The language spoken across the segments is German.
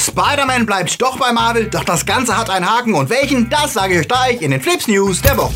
Spider-Man bleibt doch bei Marvel, doch das Ganze hat einen Haken und welchen, das sage ich euch gleich in den Flips News der Woche.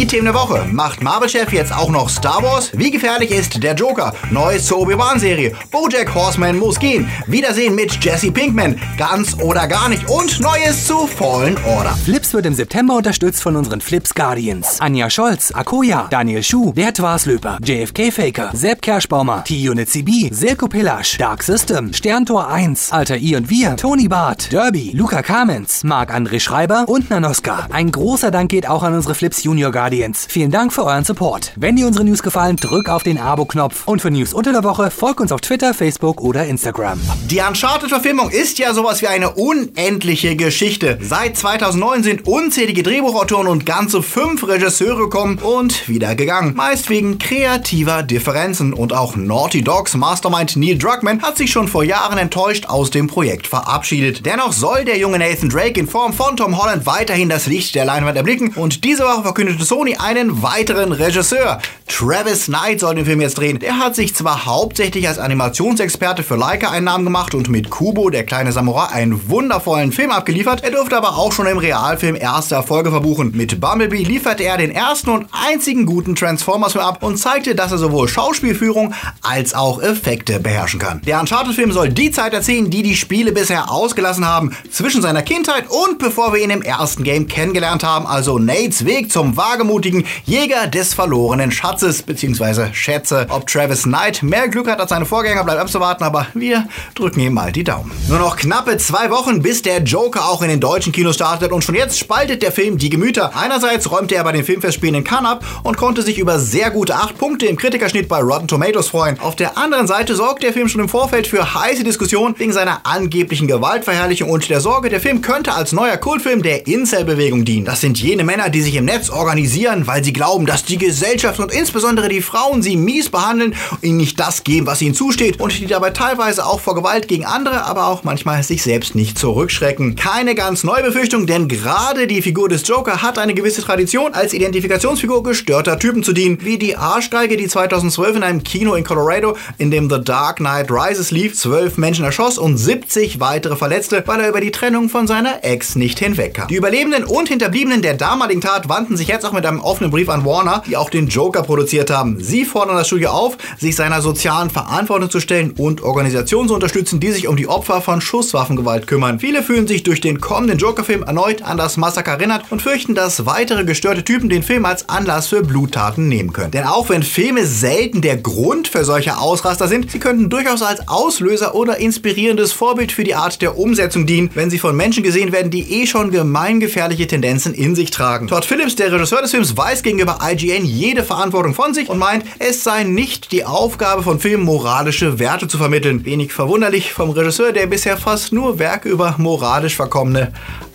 Die Themen der Woche. Macht Marvel-Chef jetzt auch noch Star Wars? Wie gefährlich ist der Joker? Neues zur Obi-Wan-Serie. Bojack Horseman muss gehen. Wiedersehen mit Jesse Pinkman. Ganz oder gar nicht. Und Neues zu Fallen Order. Flips wird im September unterstützt von unseren Flips Guardians. Anja Scholz, Akoya, Daniel Schuh, Bert Waslöper, JFK Faker, Sepp Kerschbaumer, T-Unit CB, Silko Pillasch, Dark System, Sterntor 1, Alter I und Wir, Tony Barth, Derby, Luca Kamens, Marc-André Schreiber und Nanoska. Ein großer Dank geht auch an unsere Flips Junior Guardians. Guardians. Vielen Dank für euren Support. Wenn dir unsere News gefallen, drück auf den Abo-Knopf. Und für News unter der Woche folg uns auf Twitter, Facebook oder Instagram. Die Uncharted-Verfilmung ist ja sowas wie eine unendliche Geschichte. Seit 2009 sind unzählige Drehbuchautoren und ganze fünf Regisseure gekommen und wieder gegangen. Meist wegen kreativer Differenzen. Und auch Naughty Dogs Mastermind Neil Druckmann hat sich schon vor Jahren enttäuscht aus dem Projekt verabschiedet. Dennoch soll der junge Nathan Drake in Form von Tom Holland weiterhin das Licht der Leinwand erblicken und diese Woche verkündete Sony einen weiteren Regisseur. Travis Knight soll den Film jetzt drehen. Der hat sich zwar hauptsächlich als Animationsexperte für Leica einen Namen gemacht und mit Kubo, der kleine Samurai, einen wundervollen Film abgeliefert. Er durfte aber auch schon im Realfilm erste Erfolge verbuchen. Mit Bumblebee lieferte er den ersten und einzigen guten Transformers-Film ab und zeigte, dass er sowohl Schauspielführung als auch Effekte beherrschen kann. Der Uncharted-Film soll die Zeit erzählen, die die Spiele bisher ausgelassen haben, zwischen seiner Kindheit und bevor wir ihn im ersten Game kennengelernt haben, also Nates Weg zum Wagen wagemutigen Jäger des verlorenen Schatzes bzw. Schätze. Ob Travis Knight mehr Glück hat als seine Vorgänger, bleibt abzuwarten, aber wir drücken ihm mal die Daumen. Nur noch knappe zwei Wochen, bis der Joker auch in den deutschen Kinos startet und schon jetzt spaltet der Film die Gemüter. Einerseits räumte er bei den Filmfestspielen in Cannes ab und konnte sich über sehr gute acht Punkte im Kritikerschnitt bei Rotten Tomatoes freuen. Auf der anderen Seite sorgt der Film schon im Vorfeld für heiße Diskussionen wegen seiner angeblichen Gewaltverherrlichung und der Sorge, der Film könnte als neuer Kultfilm der Incel-Bewegung dienen. Das sind jene Männer, die sich im Netz organisieren kritisieren, weil sie glauben, dass die Gesellschaft und insbesondere die Frauen sie mies behandeln und ihnen nicht das geben, was ihnen zusteht und die dabei teilweise auch vor Gewalt gegen andere, aber auch manchmal sich selbst nicht zurückschrecken. Keine ganz neue Befürchtung, denn gerade die Figur des Joker hat eine gewisse Tradition, als Identifikationsfigur gestörter Typen zu dienen, wie die Arschgeige, die 2012 in einem Kino in Colorado, in dem The Dark Knight Rises lief, zwölf Menschen erschoss und 70 weitere verletzte, weil er über die Trennung von seiner Ex nicht hinwegkam. Die Überlebenden und Hinterbliebenen der damaligen Tat wandten sich jetzt auch mit mit einem offenen Brief an Warner, die auch den Joker produziert haben. Sie fordern das Studio auf, sich seiner sozialen Verantwortung zu stellen und Organisationen zu unterstützen, die sich um die Opfer von Schusswaffengewalt kümmern. Viele fühlen sich durch den kommenden Joker-Film erneut an das Massaker erinnert und fürchten, dass weitere gestörte Typen den Film als Anlass für Bluttaten nehmen können. Denn auch wenn Filme selten der Grund für solche Ausraster sind, sie könnten durchaus als Auslöser oder inspirierendes Vorbild für die Art der Umsetzung dienen, wenn sie von Menschen gesehen werden, die eh schon gemeingefährliche Tendenzen in sich tragen. Todd Phillips, der Regisseur des des Films weist gegenüber IGN jede Verantwortung von sich und meint, es sei nicht die Aufgabe von Filmen, moralische Werte zu vermitteln. Wenig verwunderlich vom Regisseur, der bisher fast nur Werke über moralisch verkommene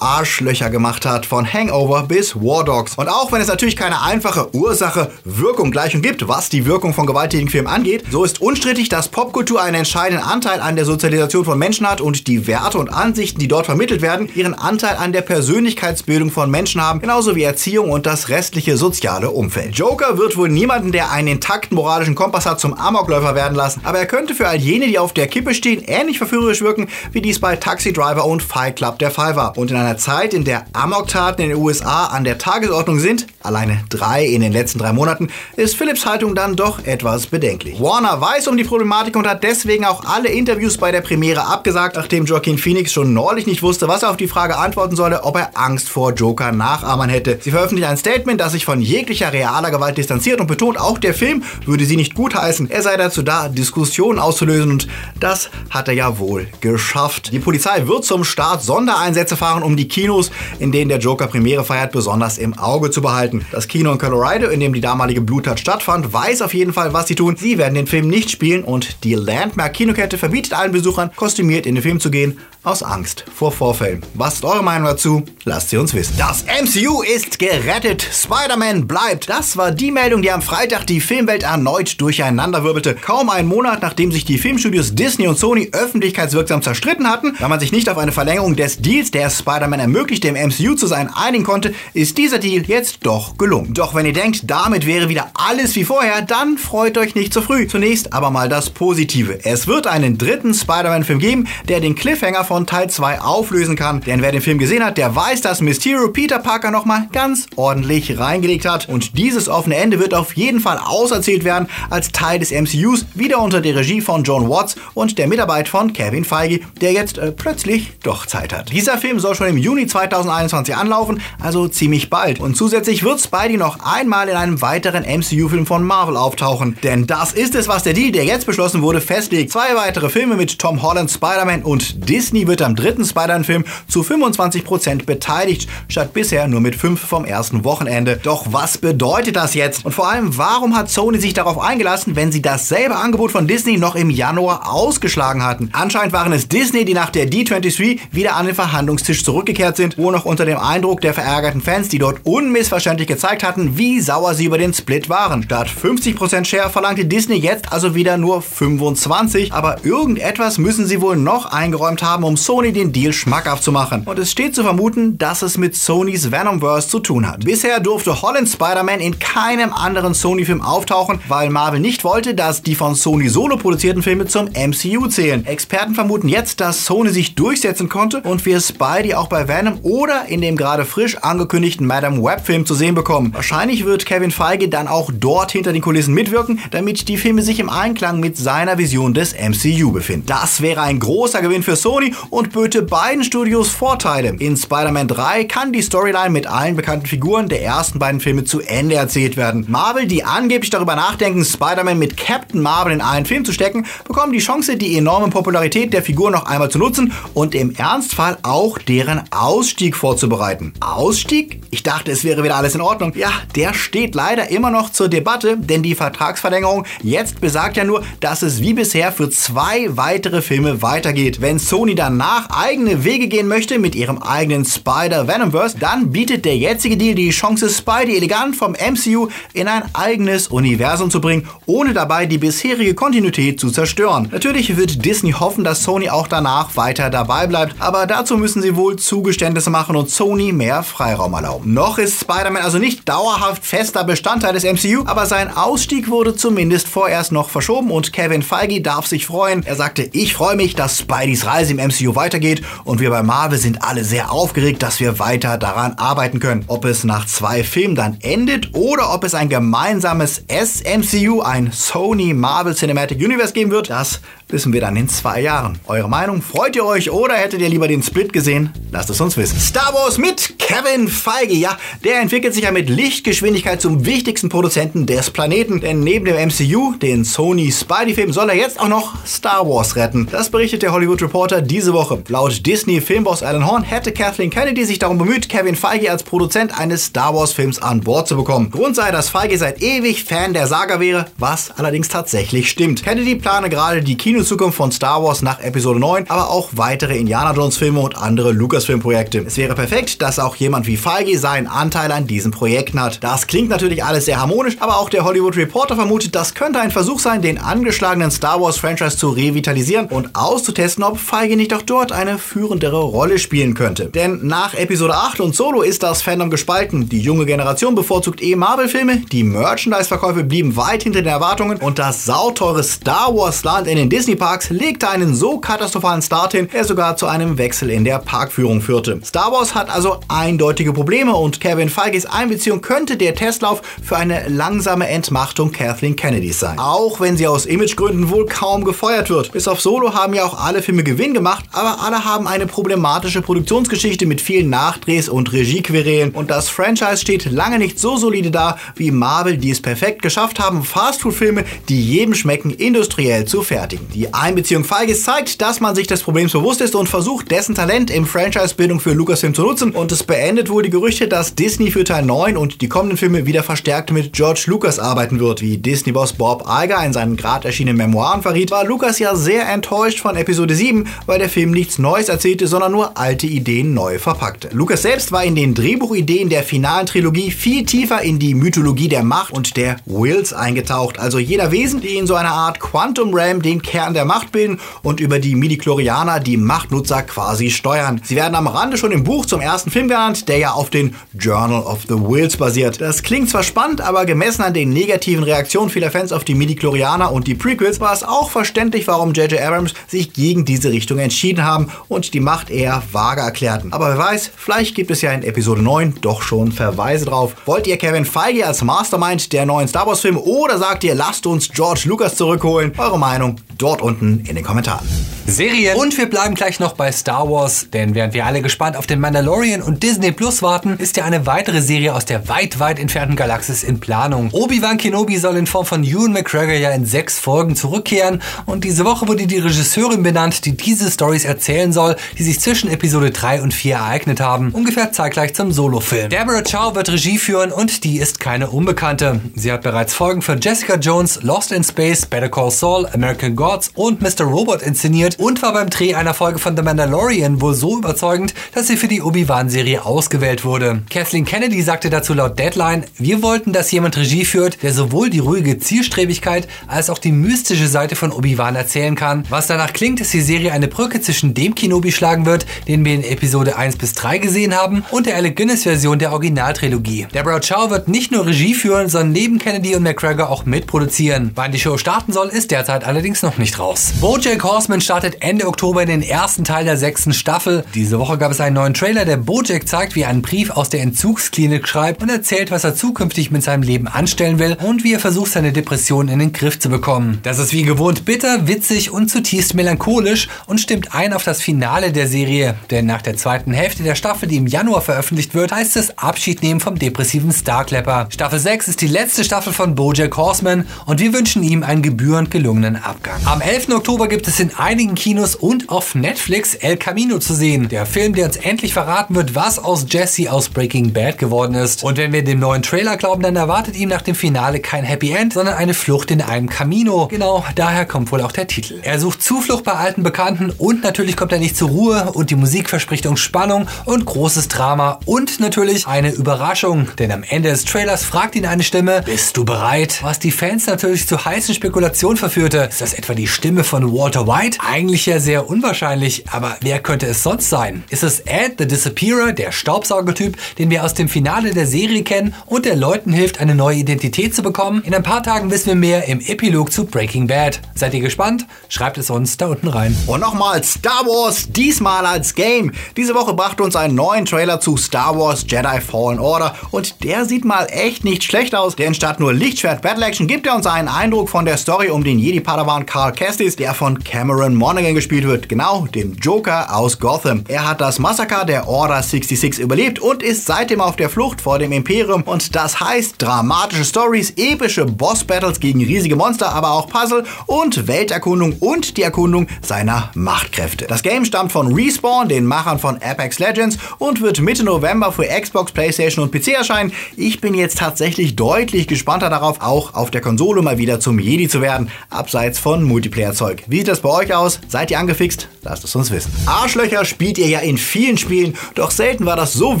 Arschlöcher gemacht hat, von Hangover bis War Dogs. Und auch wenn es natürlich keine einfache Ursache-Wirkung-Gleichung gibt, was die Wirkung von gewalttätigen Filmen angeht, so ist unstrittig, dass Popkultur einen entscheidenden Anteil an der Sozialisation von Menschen hat und die Werte und Ansichten, die dort vermittelt werden, ihren Anteil an der Persönlichkeitsbildung von Menschen haben, genauso wie Erziehung und das restliche soziale Umfeld. Joker wird wohl niemanden, der einen intakten moralischen Kompass hat, zum Amokläufer werden lassen, aber er könnte für all jene, die auf der Kippe stehen, ähnlich verführerisch wirken, wie dies bei Taxi Driver und Fight Club der Fall war. Und in einer einer Zeit, in der Amoktaten in den USA an der Tagesordnung sind, alleine drei in den letzten drei Monaten, ist Philips Haltung dann doch etwas bedenklich. Warner weiß um die Problematik und hat deswegen auch alle Interviews bei der Premiere abgesagt, nachdem Joaquin Phoenix schon neulich nicht wusste, was er auf die Frage antworten solle, ob er Angst vor Joker nachahmern hätte. Sie veröffentlicht ein Statement, das sich von jeglicher realer Gewalt distanziert und betont, auch der Film würde sie nicht gutheißen. Er sei dazu da, Diskussionen auszulösen und das hat er ja wohl geschafft. Die Polizei wird zum Start Sondereinsätze fahren, um die Kinos, in denen der Joker Premiere feiert, besonders im Auge zu behalten. Das Kino in Colorado, in dem die damalige Bluttat stattfand, weiß auf jeden Fall, was sie tun. Sie werden den Film nicht spielen und die Landmark Kinokette verbietet allen Besuchern, kostümiert in den Film zu gehen, aus Angst vor Vorfällen. Was ist eure Meinung dazu? Lasst sie uns wissen. Das MCU ist gerettet. Spider-Man bleibt. Das war die Meldung, die am Freitag die Filmwelt erneut durcheinanderwirbelte. Kaum einen Monat, nachdem sich die Filmstudios Disney und Sony öffentlichkeitswirksam zerstritten hatten, weil man sich nicht auf eine Verlängerung des Deals der Spider Spider-Man ermöglichte, im MCU zu sein, einigen konnte, ist dieser Deal jetzt doch gelungen. Doch wenn ihr denkt, damit wäre wieder alles wie vorher, dann freut euch nicht zu früh. Zunächst aber mal das Positive. Es wird einen dritten Spider-Man-Film geben, der den Cliffhanger von Teil 2 auflösen kann. Denn wer den Film gesehen hat, der weiß, dass Mysterio Peter Parker nochmal ganz ordentlich reingelegt hat. Und dieses offene Ende wird auf jeden Fall auserzählt werden als Teil des MCUs, wieder unter der Regie von John Watts und der Mitarbeit von Kevin Feige, der jetzt äh, plötzlich doch Zeit hat. Dieser Film soll schon im Juni 2021 anlaufen, also ziemlich bald. Und zusätzlich wird Spidey noch einmal in einem weiteren MCU-Film von Marvel auftauchen. Denn das ist es, was der Deal, der jetzt beschlossen wurde, festlegt. Zwei weitere Filme mit Tom Holland, Spider-Man und Disney wird am dritten Spider-Man-Film zu 25% beteiligt, statt bisher nur mit 5 vom ersten Wochenende. Doch was bedeutet das jetzt? Und vor allem, warum hat Sony sich darauf eingelassen, wenn sie dasselbe Angebot von Disney noch im Januar ausgeschlagen hatten? Anscheinend waren es Disney, die nach der D23 wieder an den Verhandlungstisch zurückgekehrt sind, wohl noch unter dem Eindruck der verärgerten Fans, die dort unmissverständlich gezeigt hatten, wie sauer sie über den Split waren. Statt 50% Share verlangte Disney jetzt also wieder nur 25, aber irgendetwas müssen sie wohl noch eingeräumt haben, um Sony den Deal schmackhaft zu machen. Und es steht zu vermuten, dass es mit Sonys Venomverse zu tun hat. Bisher durfte Holland Spider-Man in keinem anderen Sony-Film auftauchen, weil Marvel nicht wollte, dass die von Sony solo produzierten Filme zum MCU zählen. Experten vermuten jetzt, dass Sony sich durchsetzen konnte und wir Spidey auch bei Venom oder in dem gerade frisch angekündigten Madame Web-Film zu sehen bekommen. Wahrscheinlich wird Kevin Feige dann auch dort hinter den Kulissen mitwirken, damit die Filme sich im Einklang mit seiner Vision des MCU befinden. Das wäre ein großer Gewinn für Sony und böte beiden Studios Vorteile. In Spider-Man 3 kann die Storyline mit allen bekannten Figuren der ersten beiden Filme zu Ende erzählt werden. Marvel, die angeblich darüber nachdenken, Spider-Man mit Captain Marvel in einen Film zu stecken, bekommen die Chance, die enorme Popularität der Figur noch einmal zu nutzen und im Ernstfall auch deren Ausstieg vorzubereiten. Ausstieg? Ich dachte, es wäre wieder alles in Ordnung. Ja, der steht leider immer noch zur Debatte, denn die Vertragsverlängerung jetzt besagt ja nur, dass es wie bisher für zwei weitere Filme weitergeht. Wenn Sony danach eigene Wege gehen möchte mit ihrem eigenen Spider-Venomverse, dann bietet der jetzige Deal die Chance, Spidey elegant vom MCU in ein eigenes Universum zu bringen, ohne dabei die bisherige Kontinuität zu zerstören. Natürlich wird Disney hoffen, dass Sony auch danach weiter dabei bleibt, aber dazu müssen sie wohl Zugeständnisse machen und Sony mehr Freiraum erlauben. Noch ist Spider-Man also nicht dauerhaft fester Bestandteil des MCU, aber sein Ausstieg wurde zumindest vorerst noch verschoben und Kevin Feige darf sich freuen. Er sagte, ich freue mich, dass Spideys Reise im MCU weitergeht und wir bei Marvel sind alle sehr aufgeregt, dass wir weiter daran arbeiten können. Ob es nach zwei Filmen dann endet oder ob es ein gemeinsames SMCU, ein Sony Marvel Cinematic Universe geben wird, das wissen wir dann in zwei Jahren. Eure Meinung? Freut ihr euch oder hättet ihr lieber den Split gesehen? Lasst es uns wissen. Star Wars mit Kevin Feige. Ja, der entwickelt sich ja mit Lichtgeschwindigkeit zum wichtigsten Produzenten des Planeten. Denn neben dem MCU, den Sony Spidey-Film, soll er jetzt auch noch Star Wars retten. Das berichtet der Hollywood Reporter diese Woche. Laut Disney-Filmboss Alan Horn hätte Kathleen Kennedy sich darum bemüht, Kevin Feige als Produzent eines Star Wars-Films an Bord zu bekommen. Grund sei, dass Feige seit ewig Fan der Saga wäre, was allerdings tatsächlich stimmt. Kennedy plane gerade die Kino Zukunft von Star Wars nach Episode 9, aber auch weitere Indiana Jones Filme und andere Lucasfilm Projekte. Es wäre perfekt, dass auch jemand wie Feige seinen Anteil an diesen Projekten hat. Das klingt natürlich alles sehr harmonisch, aber auch der Hollywood Reporter vermutet, das könnte ein Versuch sein, den angeschlagenen Star Wars Franchise zu revitalisieren und auszutesten, ob Feige nicht auch dort eine führendere Rolle spielen könnte. Denn nach Episode 8 und Solo ist das Fandom gespalten. Die junge Generation bevorzugt eh Marvel-Filme, die Merchandise-Verkäufe blieben weit hinter den Erwartungen und das sauteure Star Wars Land in den Disney-Parks legte einen so katastrophalen Start hin, der sogar zu einem Wechsel in der Parkführung führte. Star Wars hat also eindeutige Probleme und Kevin Feiges Einbeziehung könnte der Testlauf für eine langsame Entmachtung Kathleen Kennedys sein. Auch wenn sie aus Imagegründen wohl kaum gefeuert wird. Bis auf Solo haben ja auch alle Filme Gewinn gemacht, aber alle haben eine problematische Produktionsgeschichte mit vielen Nachdrehs und Regiequerelen und das Franchise steht lange nicht so solide da wie Marvel, die es perfekt geschafft haben, Fastfood-Filme, die jedem schmecken, industriell zu fertigen. Die Einbeziehung Feiges zeigt, dass man sich des Problems bewusst ist und versucht, dessen Talent im Franchise-Bildung für Lucasfilm zu nutzen und es beendet wohl die Gerüchte, dass Disney für Teil 9 und die kommenden Filme wieder verstärkt mit George Lucas arbeiten wird. Wie Disney-Boss Bob Iger in seinen gerade erschienenen Memoiren verriet, war Lucas ja sehr enttäuscht von Episode 7, weil der Film nichts Neues erzählte, sondern nur alte Ideen neu verpackte. Lucas selbst war in den Drehbuchideen der finalen Trilogie viel tiefer in die Mythologie der Macht und der Wills eingetaucht, also jeder Wesen, die in so einer Art Quantum Realm den Kern der Macht bilden und über die Midichlorianer die Machtnutzer quasi steuern. Sie werden am Rande schon im Buch zum ersten Film genannt, der ja auf den Journal of the Wills basiert. Das klingt zwar spannend, aber gemessen an den negativen Reaktionen vieler Fans auf die Midi-Chlorianer und die Prequels war es auch verständlich, warum J.J. Abrams sich gegen diese Richtung entschieden haben und die Macht eher vage erklärten. Aber wer weiß, vielleicht gibt es ja in Episode 9 doch schon Verweise drauf. Wollt ihr Kevin Feige als Mastermind der neuen Star Wars Filme oder sagt ihr, lasst uns George Lucas zurückholen? Eure Meinung dort unten in den Kommentaren. Serien. Und wir bleiben gleich noch bei Star Wars, denn während wir alle gespannt auf den Mandalorian und Disney Plus warten, ist ja eine weitere Serie aus der weit, weit entfernten Galaxis in Planung. Obi-Wan Kenobi soll in Form von Ewan McGregor ja in sechs Folgen zurückkehren und diese Woche wurde die Regisseurin benannt, die diese Stories erzählen soll, die sich zwischen Episode 3 und 4 ereignet haben, ungefähr zeitgleich zum Solo-Film. Deborah Chow wird Regie führen und die ist keine Unbekannte. Sie hat bereits Folgen für Jessica Jones, Lost in Space, Better Call Saul, American Gods und Mr. Robot inszeniert und war beim Dreh einer Folge von The Mandalorian wohl so überzeugend, dass sie für die Obi-Wan-Serie ausgewählt wurde. Kathleen Kennedy sagte dazu laut Deadline, wir wollten, dass jemand Regie führt, der sowohl die ruhige Zielstrebigkeit als auch die mystische Seite von Obi-Wan erzählen kann. Was danach klingt, dass die Serie eine Brücke zwischen dem Kenobi schlagen wird, den wir in Episode 1 bis 3 gesehen haben, und der Alec Guinness-Version der Originaltrilogie. Deborah Chow wird nicht nur Regie führen, sondern neben Kennedy und McGregor auch mitproduzieren. Wann die Show starten soll, ist derzeit allerdings noch nicht raus. Bojack Horseman startet Ende Oktober den ersten Teil der sechsten Staffel. Diese Woche gab es einen neuen Trailer, der Bojack zeigt, wie er einen Brief aus der Entzugsklinik schreibt und erzählt, was er zukünftig mit seinem Leben anstellen will und wie er versucht, seine Depression in den Griff zu bekommen. Das ist wie gewohnt bitter, witzig und zutiefst melancholisch und stimmt ein auf das Finale der Serie. Denn nach der zweiten Hälfte der Staffel, die im Januar veröffentlicht wird, heißt es Abschied nehmen vom depressiven Starklepper. Staffel 6 ist die letzte Staffel von Bojack Horseman und wir wünschen ihm einen gebührend gelungenen Abgang. Am 11. Oktober gibt es in einigen Kinos und auf Netflix El Camino zu sehen. Der Film, der uns endlich verraten wird, was aus Jesse aus Breaking Bad geworden ist. Und wenn wir dem neuen Trailer glauben, dann erwartet ihm nach dem Finale kein Happy End, sondern eine Flucht in einem Camino. Genau, daher kommt wohl auch der Titel. Er sucht Zuflucht bei alten Bekannten und natürlich kommt er nicht zur Ruhe und die Musik verspricht uns Spannung und großes Drama und natürlich eine Überraschung, denn am Ende des Trailers fragt ihn eine Stimme, bist du bereit? Was die Fans natürlich zu heißen Spekulationen verführte. Ist das etwa die Stimme von Walter White? Eigentlich ja sehr unwahrscheinlich, aber wer könnte es sonst sein? Ist es Ed the Disappearer, der Staubsaugertyp, den wir aus dem Finale der Serie kennen und der Leuten hilft, eine neue Identität zu bekommen? In ein paar Tagen wissen wir mehr im Epilog zu Breaking Bad. Seid ihr gespannt? Schreibt es uns da unten rein. Und nochmal Star Wars, diesmal als Game. Diese Woche brachte uns einen neuen Trailer zu Star Wars Jedi Fallen Order und der sieht mal echt nicht schlecht aus, denn statt nur Lichtschwert Battle Action gibt er uns einen Eindruck von der Story um den Jedi-Padawan Carl Kestis, der von Cameron Monaghan gespielt wird, genau, dem Joker aus Gotham. Er hat das Massaker der Order 66 überlebt und ist seitdem auf der Flucht vor dem Imperium und das heißt dramatische Stories, epische Boss-Battles gegen riesige Monster, aber auch Puzzle und Welterkundung und die Erkundung seiner Machtkräfte. Das Game stammt von Respawn, den Machern von Apex Legends und wird Mitte November für Xbox, Playstation und PC erscheinen. Ich bin jetzt tatsächlich deutlich gespannter darauf, auch auf der Konsole mal wieder zum Jedi zu werden, abseits von Multiplayer-Zeug. Wie sieht das bei euch aus? Seid ihr angefixt? Lasst es uns wissen. Arschlöcher spielt ihr ja in vielen Spielen, doch selten war das so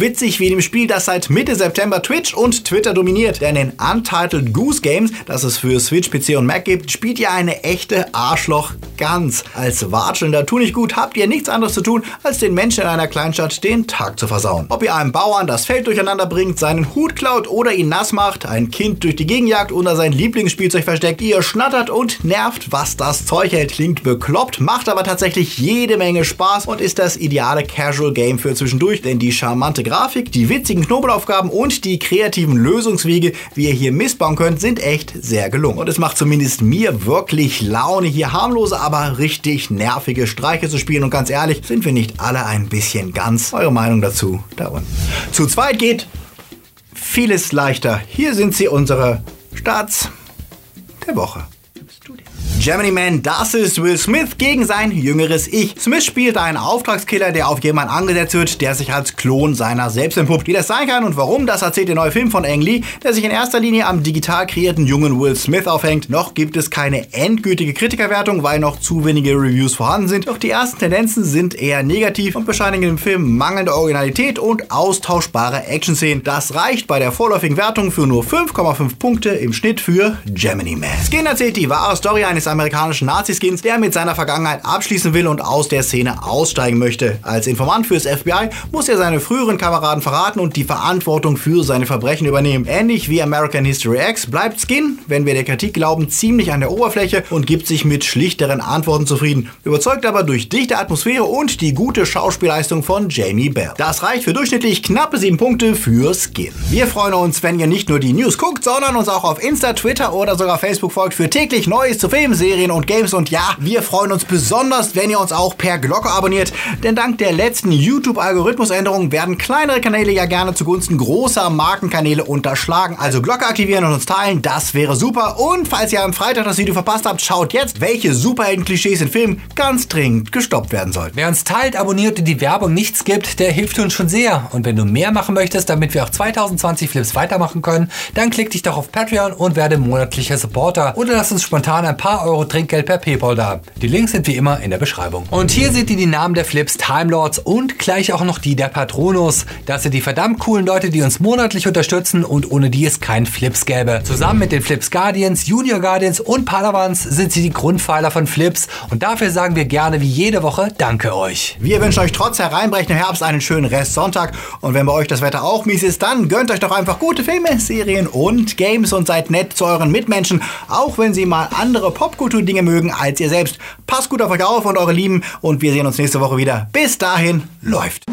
witzig wie in dem Spiel, das seit Mitte September Twitch und Twitter dominiert. Denn in Untitled Goose Games, das es für Switch, PC und Mac gibt, spielt ihr eine echte Arschloch-Gans. Als Watschelnder tu nicht gut habt ihr nichts anderes zu tun, als den Menschen in einer Kleinstadt den Tag zu versauen. Ob ihr einem Bauern das Feld durcheinander bringt, seinen Hut klaut oder ihn nass macht, ein Kind durch die Gegend jagt oder sein Lieblingsspielzeug versteckt, ihr schnattert und nervt, was das Zeug hält, klingt bekloppt, macht aber tatsächlich jede Menge Spaß und ist das ideale Casual Game für zwischendurch, denn die charmante Grafik, die witzigen Knobelaufgaben und die kreativen Lösungswege, wie ihr hier missbauen könnt, sind echt sehr gelungen. Und es macht zumindest mir wirklich Laune, hier harmlose, aber richtig nervige Streiche zu spielen und ganz ehrlich, sind wir nicht alle ein bisschen ganz? Eure Meinung dazu da unten. Zu zweit geht vieles leichter. Hier sind sie, unsere Starts der Woche. Gemini Man, das ist Will Smith gegen sein jüngeres Ich. Smith spielt einen Auftragskiller, der auf jemanden angesetzt wird, der sich als Klon seiner selbst entpuppt. Wie das sein kann und warum, das erzählt der neue Film von Ang Lee, der sich in erster Linie am digital kreierten jungen Will Smith aufhängt. Noch gibt es keine endgültige Kritikerwertung, weil noch zu wenige Reviews vorhanden sind. Doch die ersten Tendenzen sind eher negativ und bescheinigen dem Film mangelnde Originalität und austauschbare Action-Szenen. Das reicht bei der vorläufigen Wertung für nur 5,5 Punkte im Schnitt für Gemini Man. Skin erzählt die wahre Story eines amerikanischen Nazi-Skins, der mit seiner Vergangenheit abschließen will und aus der Szene aussteigen möchte. Als Informant fürs FBI muss er seine früheren Kameraden verraten und die Verantwortung für seine Verbrechen übernehmen. Ähnlich wie American History X bleibt Skin, wenn wir der Kritik glauben, ziemlich an der Oberfläche und gibt sich mit schlichteren Antworten zufrieden. Überzeugt aber durch dichte Atmosphäre und die gute Schauspielleistung von Jamie Bell. Das reicht für durchschnittlich knappe 7 Punkte für Skin. Wir freuen uns, wenn ihr nicht nur die News guckt, sondern uns auch auf Insta, Twitter oder sogar Facebook folgt für täglich Neues zu Filmen, Serien und Games. Und ja, wir freuen uns besonders, wenn ihr uns auch per Glocke abonniert, denn dank der letzten YouTube-Algorithmusänderung werden kleinere Kanäle ja gerne zugunsten großer Markenkanäle unterschlagen. Also Glocke aktivieren und uns teilen, das wäre super. Und falls ihr am Freitag das Video verpasst habt, schaut jetzt, welche Superhelden-Klischees in Filmen ganz dringend gestoppt werden sollten. Wer uns teilt, abonniert und die Werbung nichts gibt, der hilft uns schon sehr. Und wenn du mehr machen möchtest, damit wir auch 2020 Flips weitermachen können, dann klick dich doch auf Patreon und werde monatlicher Supporter oder lass uns spontan ein paar Euro Trinkgeld per Paypal da. Die Links sind wie immer in der Beschreibung. Und hier seht ihr die Namen der Flips Time Lords und gleich auch noch die der Patronus. Das sind die verdammt coolen Leute, die uns monatlich unterstützen und ohne die es kein Flips gäbe. Zusammen mit den Flips Guardians, Junior Guardians und Padawans sind sie die Grundpfeiler von Flips und dafür sagen wir gerne wie jede Woche Danke euch. Wir wünschen euch trotz hereinbrechender Herbst einen schönen Rest Sonntag und wenn bei euch das Wetter auch mies ist, dann gönnt euch doch einfach gute Filme, Serien und Games und seid nett zu euren Mitmenschen, auch wenn sie mal andere Popkultur-Dinge mögen als ihr selbst. Passt gut auf euch auf und eure Lieben und wir sehen uns nächste Woche wieder. Bis dahin, läuft.